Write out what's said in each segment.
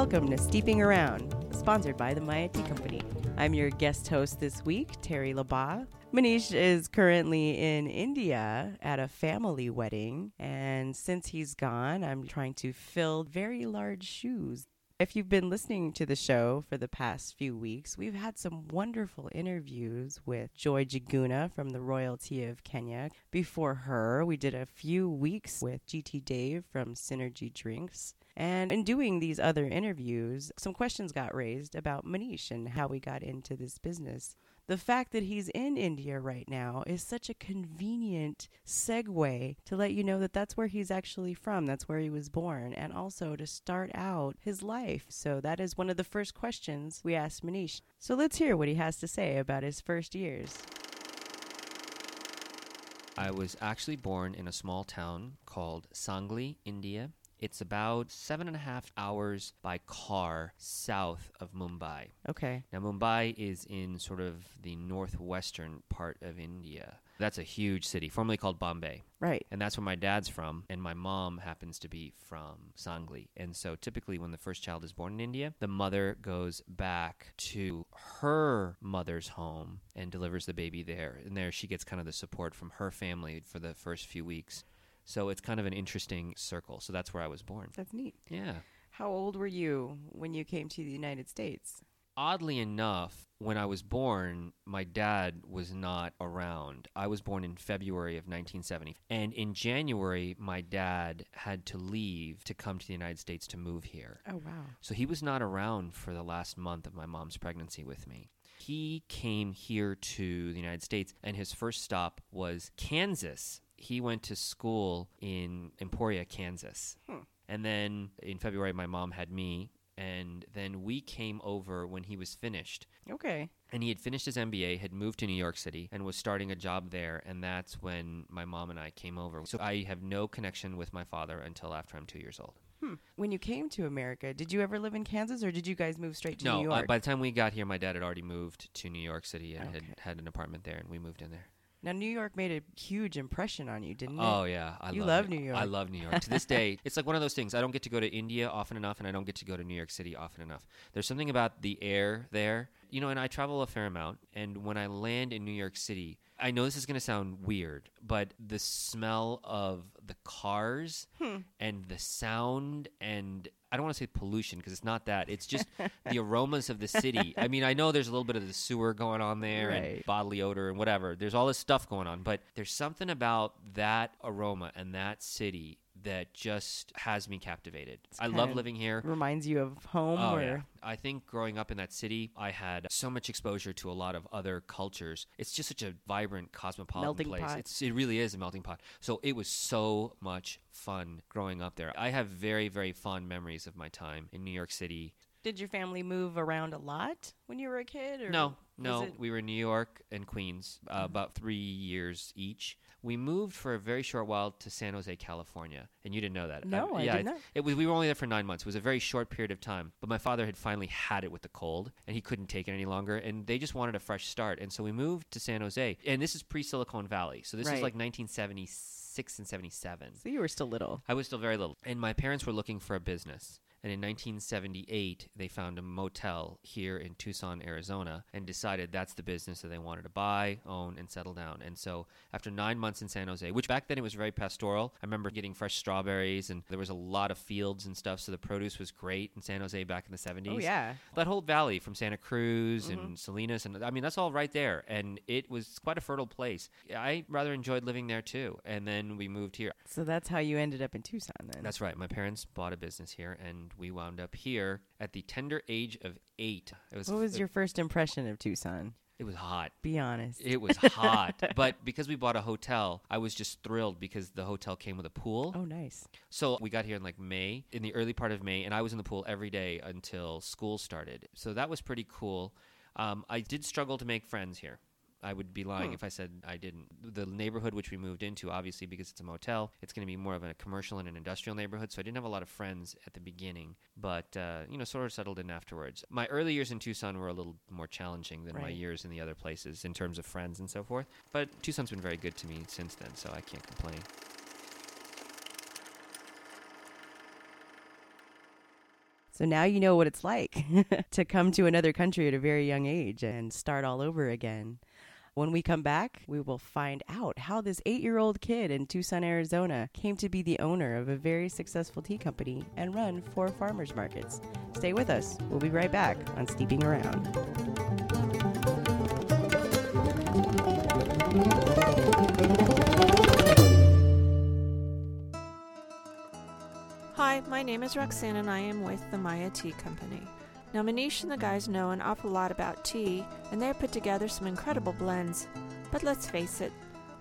Welcome to Steeping Around, sponsored by the Maya Tea Company. I'm your guest host this week, Tere Labat. Manish is currently in India at a family wedding, and since he's gone, I'm trying to fill very large shoes. If you've been listening to the show for the past few weeks, we've had some wonderful interviews with Joy Jaguna from the Royalty of Kenya. Before her, we did a few weeks with GT Dave from Synergy Drinks. And in doing these other interviews, some questions got raised about Manish and how we got into this business. The fact that he's in India right now is such a convenient segue to let you know that that's where he's actually from. That's where he was born, and also to start out his life. So, that is one of the first questions we asked Manish. So, let's hear what he has to say about his first years. I was actually born in a small town called Sangli, India. It's about seven and a half hours by car south of Mumbai. Okay. Now, Mumbai is in sort of the northwestern part of India. That's a huge city, formerly called Bombay. Right. And that's where my dad's from, and my mom happens to be from Sangli. And so typically, when the first child is born in India, the mother goes back to her mother's home and delivers the baby there. And there she gets kind of the support from her family for the first few weeks. So it's kind of an interesting circle. So that's where I was born. That's neat. Yeah. How old were you when you came to the United States? Oddly enough, when I was born, my dad was not around. I was born in February of 1970. And in January, my dad had to leave to come to the United States to move here. Oh, wow. So he was not around for the last month of my mom's pregnancy with me. He came here to the United States, and his first stop was Kansas. He went to school in Emporia, Kansas. Hmm. And then in February, my mom had me, and then we came over when he was finished. Okay. And he had finished his MBA, had moved to New York City, and was starting a job there. And that's when my mom and I came over. So I have no connection with my father until after I'm two years old. Hmm. When you came to America, did you ever live in Kansas or did you guys move straight to no, New uh, York? by the time we got here, my dad had already moved to New York City and Okay. had had an apartment there, and we moved in there. Now, New York made a huge impression on you, didn't it? Oh yeah, I You love, love. New York. I love New York. to this day, it's like one of those things. I don't get to go to India often enough, and I don't get to go to New York City often enough. There's something about the air there, you know. And I travel a fair amount, and when I land in New York City, I know this is going to sound weird, but the smell of the cars Hmm. and the sound and I don't want to say pollution because it's not that. It's just the aromas of the city. I mean, I know there's a little bit of the sewer going on there Right. and bodily odor and whatever. There's all this stuff going on, but there's something about that aroma and that city that just has me captivated. I love living here. Reminds you of home Oh, or yeah. I think growing up in that city, I had so much exposure to a lot of other cultures. It's just such a vibrant, cosmopolitan Melting place. pot. It's, it really is a melting pot. So it was so much fun growing up there. I have very, very fond memories of my time in New York City. Did your family move around a lot when you were a kid? Or No, no. it- We were in New York and Queens, uh, about three years each. We moved for a very short while to San Jose, California, and you didn't know that. No, um, I yeah, didn't. It was, we were only there for nine months. It was a very short period of time. But my father had finally had it with the cold, and he couldn't take it any longer. And they just wanted a fresh start, and so we moved to San Jose. And this is pre Silicon Valley, so this is like 1976 and 77. So you were still little. I was still very little. And my parents were looking for a business. And in 1978, they found a motel here in Tucson, Arizona, and decided that's the business that they wanted to buy, own, and settle down. And so, after nine months in San Jose, which back then it was very pastoral, I remember getting fresh strawberries, and there was a lot of fields and stuff, so the produce was great in San Jose back in the 70s. Oh yeah. That whole valley from Santa Cruz and mm-hmm. Salinas, and I mean, that's all right there. And it was quite a fertile place. I rather enjoyed living there too. And then we moved here. So that's how you ended up in Tucson then. That's right. My parents bought a business here, and we wound up here at the tender age of eight. It was. what was your first impression of Tucson? It was hot. Be honest. It was hot, but because we bought a hotel, I was just thrilled because the hotel came with a pool. oh, nice. So we got here in like May, in the early part of May, and I was in the pool every day until school started. So that was pretty cool. Um, I did struggle to make friends here. I would be lying Hmm. if I said I didn't. The neighborhood which we moved into, obviously, because it's a motel, it's going to be more of a commercial and an industrial neighborhood. So I didn't have a lot of friends at the beginning, but uh, you know, sort of settled in afterwards. My early years in Tucson were a little more challenging than my years in the other places in terms of friends and so forth. But Tucson's been very good to me since then, so I can't complain. So now you know what it's like to come to another country at a very young age and start all over again. When we come back, we will find out how this eight year old kid in Tucson, Arizona came to be the owner of a very successful tea company and run four farmers markets. Stay with us. We'll be right back on Steeping Around. Hi, my name is Roxanne and I am with the Maya Tea Company. Now, Manish and the guys know an awful lot about tea, and they've put together some incredible blends. But let's face it,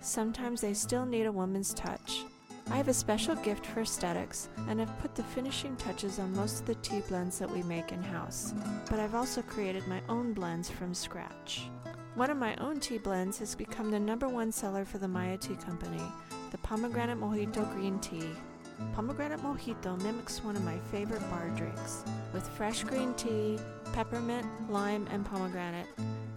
sometimes they still need a woman's touch. I have a special gift for aesthetics and have put the finishing touches on most of the tea blends that we make in house. But I've also created my own blends from scratch. One of my own tea blends has become the number one seller for the Maya Tea Company, the Pomegranate Mojito Green Tea. Pomegranate Mojito mimics one of my favorite bar drinks, with fresh green tea, peppermint, lime, and pomegranate.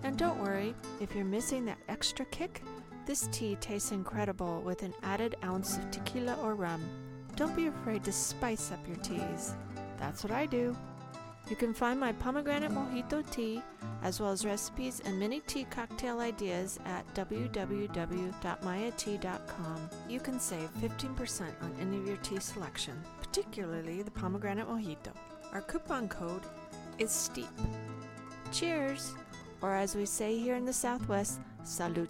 And don't worry, if you're missing that extra kick, this tea tastes incredible with an added ounce of tequila or rum. Don't be afraid to spice up your teas. That's what I do. You can find my pomegranate mojito tea, as well as recipes and many tea cocktail ideas at www.mayatea.com. You can save 15% on any of your tea selection, particularly the pomegranate mojito. Our coupon code is STEEP. Cheers! Or as we say here in the Southwest, salute.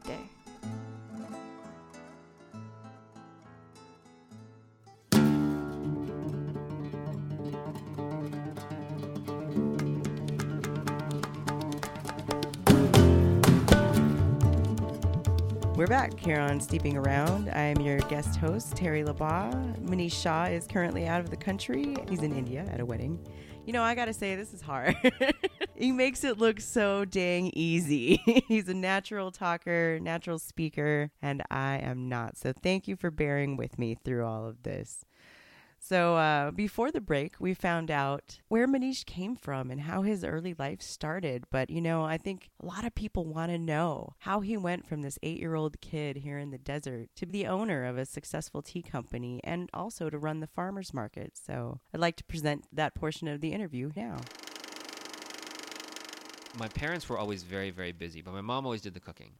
We're back here on Steeping Around. I'm your guest host, Tere Labaugh. Manish Shah is currently out of the country. He's in India at a wedding. You know, I gotta say, this is hard. he makes it look so dang easy. He's a natural talker, natural speaker, and I am not. So thank you for bearing with me through all of this. So, uh, before the break, we found out where Manish came from and how his early life started. But, you know, I think a lot of people want to know how he went from this eight year old kid here in the desert to be the owner of a successful tea company and also to run the farmer's market. So, I'd like to present that portion of the interview now. My parents were always very, very busy, but my mom always did the cooking.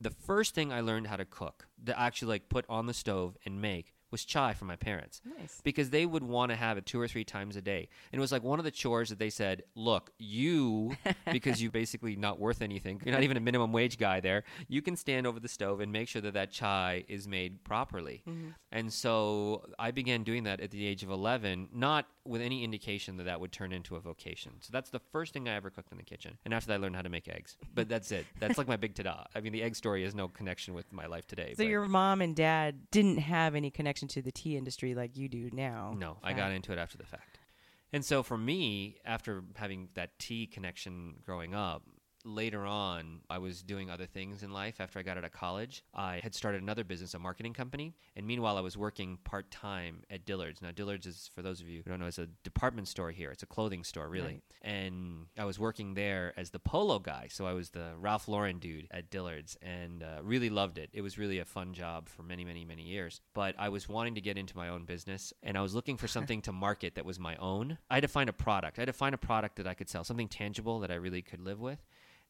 The first thing I learned how to cook, to actually like put on the stove and make, was chai for my parents Nice. because they would want to have it two or three times a day. And it was like one of the chores that they said, look, you, because you're basically not worth anything, you're not even a minimum wage guy there, you can stand over the stove and make sure that that chai is made properly. Mm-hmm. And so I began doing that at the age of 11, not with any indication that that would turn into a vocation. So that's the first thing I ever cooked in the kitchen. And after that, I learned how to make eggs. But that's it. That's like my big ta-da. I mean, the egg story has no connection with my life today. So, but- your mom and dad didn't have any connection to the tea industry like you do now. No, I got into it after the fact. And so for me, after having that tea connection growing up, later on, I was doing other things in life. After I got out of college, I had started another business, a marketing company. And meanwhile, I was working part time at Dillard's. Now, Dillard's is, for those of you who don't know, it's a department store here. It's a clothing store, really. Right. And I was working there as the polo guy. So I was the Ralph Lauren dude at Dillard's and uh, really loved it. It was really a fun job for many, many, many years. But I was wanting to get into my own business and I was looking for something to market that was my own. I had to find a product. I had to find a product that I could sell, something tangible that I really could live with.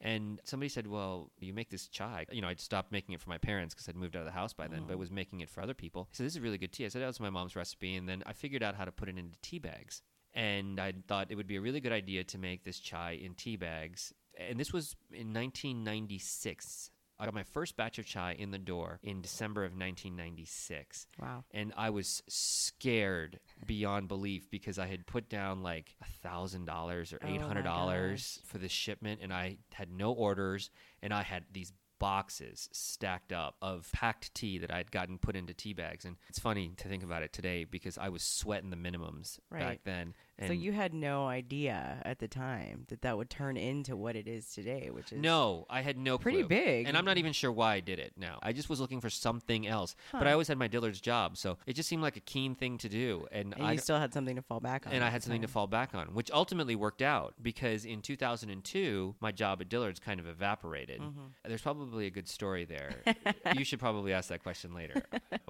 And somebody said, "Well, you make this chai." You know, I'd stopped making it for my parents because I'd moved out of the house by then, but oh. was making it for other people. So "This is really good tea." I said, "That was my mom's recipe," and then I figured out how to put it into tea bags. And I thought it would be a really good idea to make this chai in tea bags. And this was in 1996. I got my first batch of chai in the door in December of 1996 Wow. and I was scared beyond belief because I had put down like a thousand dollars or Oh eight hundred dollars for this shipment, and I had no orders, and I had these boxes stacked up of packed tea that I'd gotten put into tea bags, and it's funny to think about it today because I was sweating the minimums Right. back then. And so you had no idea at the time that that would turn into what it is today, which is No, I had no Pretty clue. big. And I'm not even sure why I did it now. I just was looking for something else. But I always had my Dillard's job, so it just seemed like a keen thing to do. And, And I you still had something to fall back on. and I had something to fall back on, which ultimately worked out because in 2002, my job at Dillard's kind of evaporated. Mm-hmm. There's probably a good story there. you should probably ask that question later.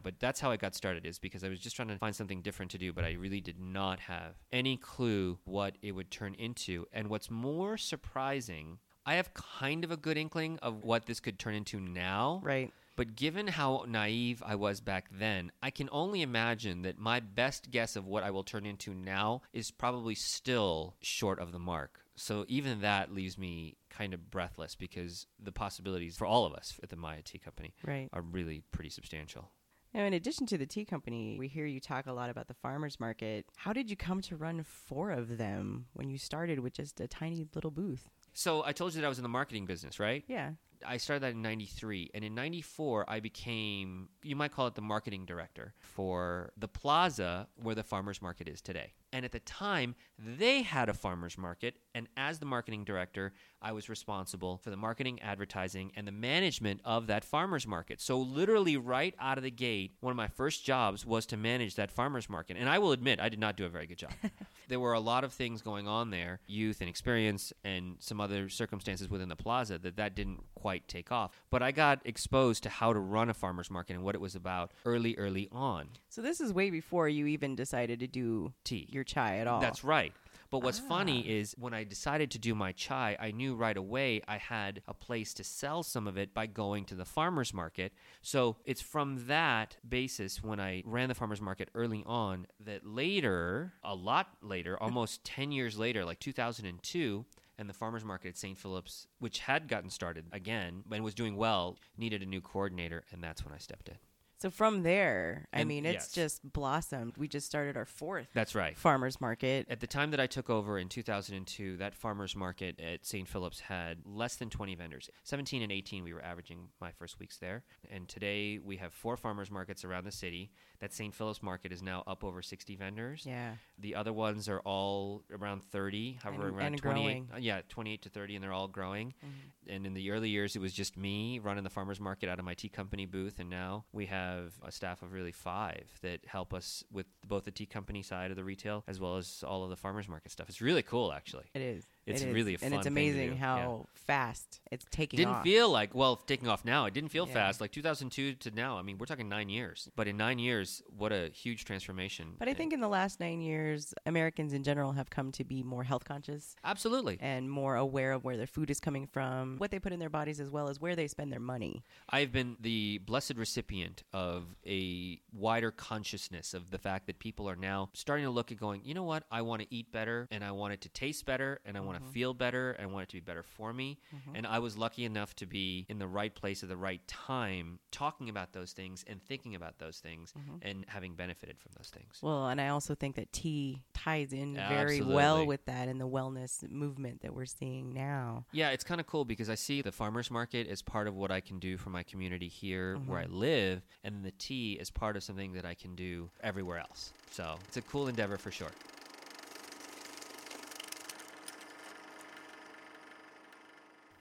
but that's how I got started, is because I was just trying to find something different to do, but I really did not have any clue what it would turn into. And what's more surprising, I have kind of a good inkling of what this could turn into now. Right. But given how naive I was back then, I can only imagine that my best guess of what I will turn into now is probably still short of the mark. So even that leaves me kind of breathless because the possibilities for all of us at the Maya Tea Company Right. are really pretty substantial. Now, in addition to the tea company, we hear you talk a lot about the farmers market. How did you come to run four of them when you started with just a tiny little booth? So I told you that I was in the marketing business, right? Yeah. I started that in 93 and in 94 I became you might call it the marketing director for the plaza where the farmers market is today. And at the time they had a farmers market and as the marketing director I was responsible for the marketing, advertising and the management of that farmers market. So literally right out of the gate one of my first jobs was to manage that farmers market and I will admit I did not do a very good job. there were a lot of things going on there, youth and experience and some other circumstances within the plaza that that didn't quite take off. But I got exposed to how to run a farmers market and what it was about early, early on. So this is way before you even decided to do Tea. your chai at all. That's right. But what's funny Ah. is when I decided to do my chai, I knew right away I had a place to sell some of it by going to the farmers market. So it's from that basis when I ran the farmers market early on that later, a lot later, almost 10 years later, like 2002, and the farmers market at St. Philip's, which had gotten started again and was doing well, needed a new coordinator, and that's when I stepped in. So from there, I And- mean, it's yes. just blossomed. We just started our fourth That's right. farmers market. At the time that I took over in 2002, that farmers market at St. Philip's had less than 20 vendors. 17 and 18, we were averaging my first weeks there. And today we have four farmers markets around the city. That St. Philip's market is now up over 60 vendors. Yeah. The other ones are all around 30, however, And- around and 28. growing. uh, yeah, 28 to 30, and they're all growing. Mm-hmm. And in the early years, it was just me running the farmers market out of my tea company booth. And now we have a staff of really five that help us with both the tea company side of the retail as well as all of the farmers market stuff. It's really cool, actually. It is. It's It really a and fun it's amazing how fast it's taking off. Didn't off. feel like, well, taking off now, it didn't feel Yeah. fast. Like 2002 to now, I mean, we're talking nine years. But in nine years, what a huge transformation. but I And- think in the last nine years, Americans in general have come to be more health conscious Absolutely. and more aware of where their food is coming from, what they put in their bodies, as well as where they spend their money. I've been the blessed recipient of a wider consciousness of the fact that people are now starting to look at going, you know what, I want to eat better and I want it to taste better and I want Mm-hmm. to feel better and I want it to be better for me. And I was lucky enough to be in the right place at the right time talking about those things and thinking about those things Mm-hmm. and having benefited from those things. Well, and I also think that tea ties in very well with that and the wellness movement that we're seeing now. Yeah, it's kind of cool because I see the farmers market as part of what I can do for my community here where I live, and the tea is part of something that I can do everywhere else. So it's a cool endeavor for sure.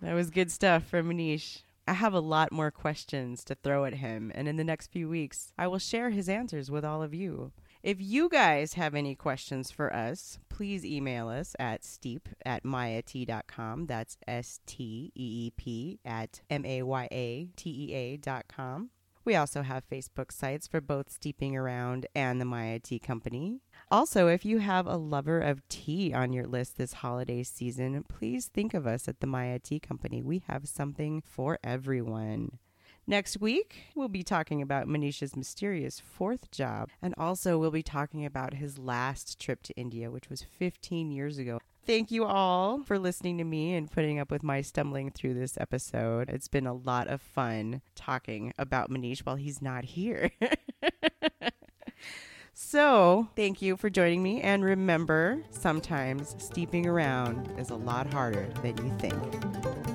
That was good stuff from Manish. I have a lot more questions to throw at him, and in the next few weeks, I will share his answers with all of you. If you guys have any questions for us, please email us at steep at mayatea.com. That's S T E E P at M A Y A T E A dot com. We also have Facebook sites for both Steeping Around and the Maya Tea Company. Also, if you have a lover of tea on your list this holiday season, please think of us at the Maya Tea Company. We have something for everyone. Next week, we'll be talking about Manish's mysterious fourth job, and also we'll be talking about his last trip to India, which was 15 years ago. Thank you all for listening to me and putting up with my stumbling through this episode. It's been a lot of fun talking about Manish while he's not here. so, thank you for joining me. And remember, sometimes steeping around is a lot harder than you think.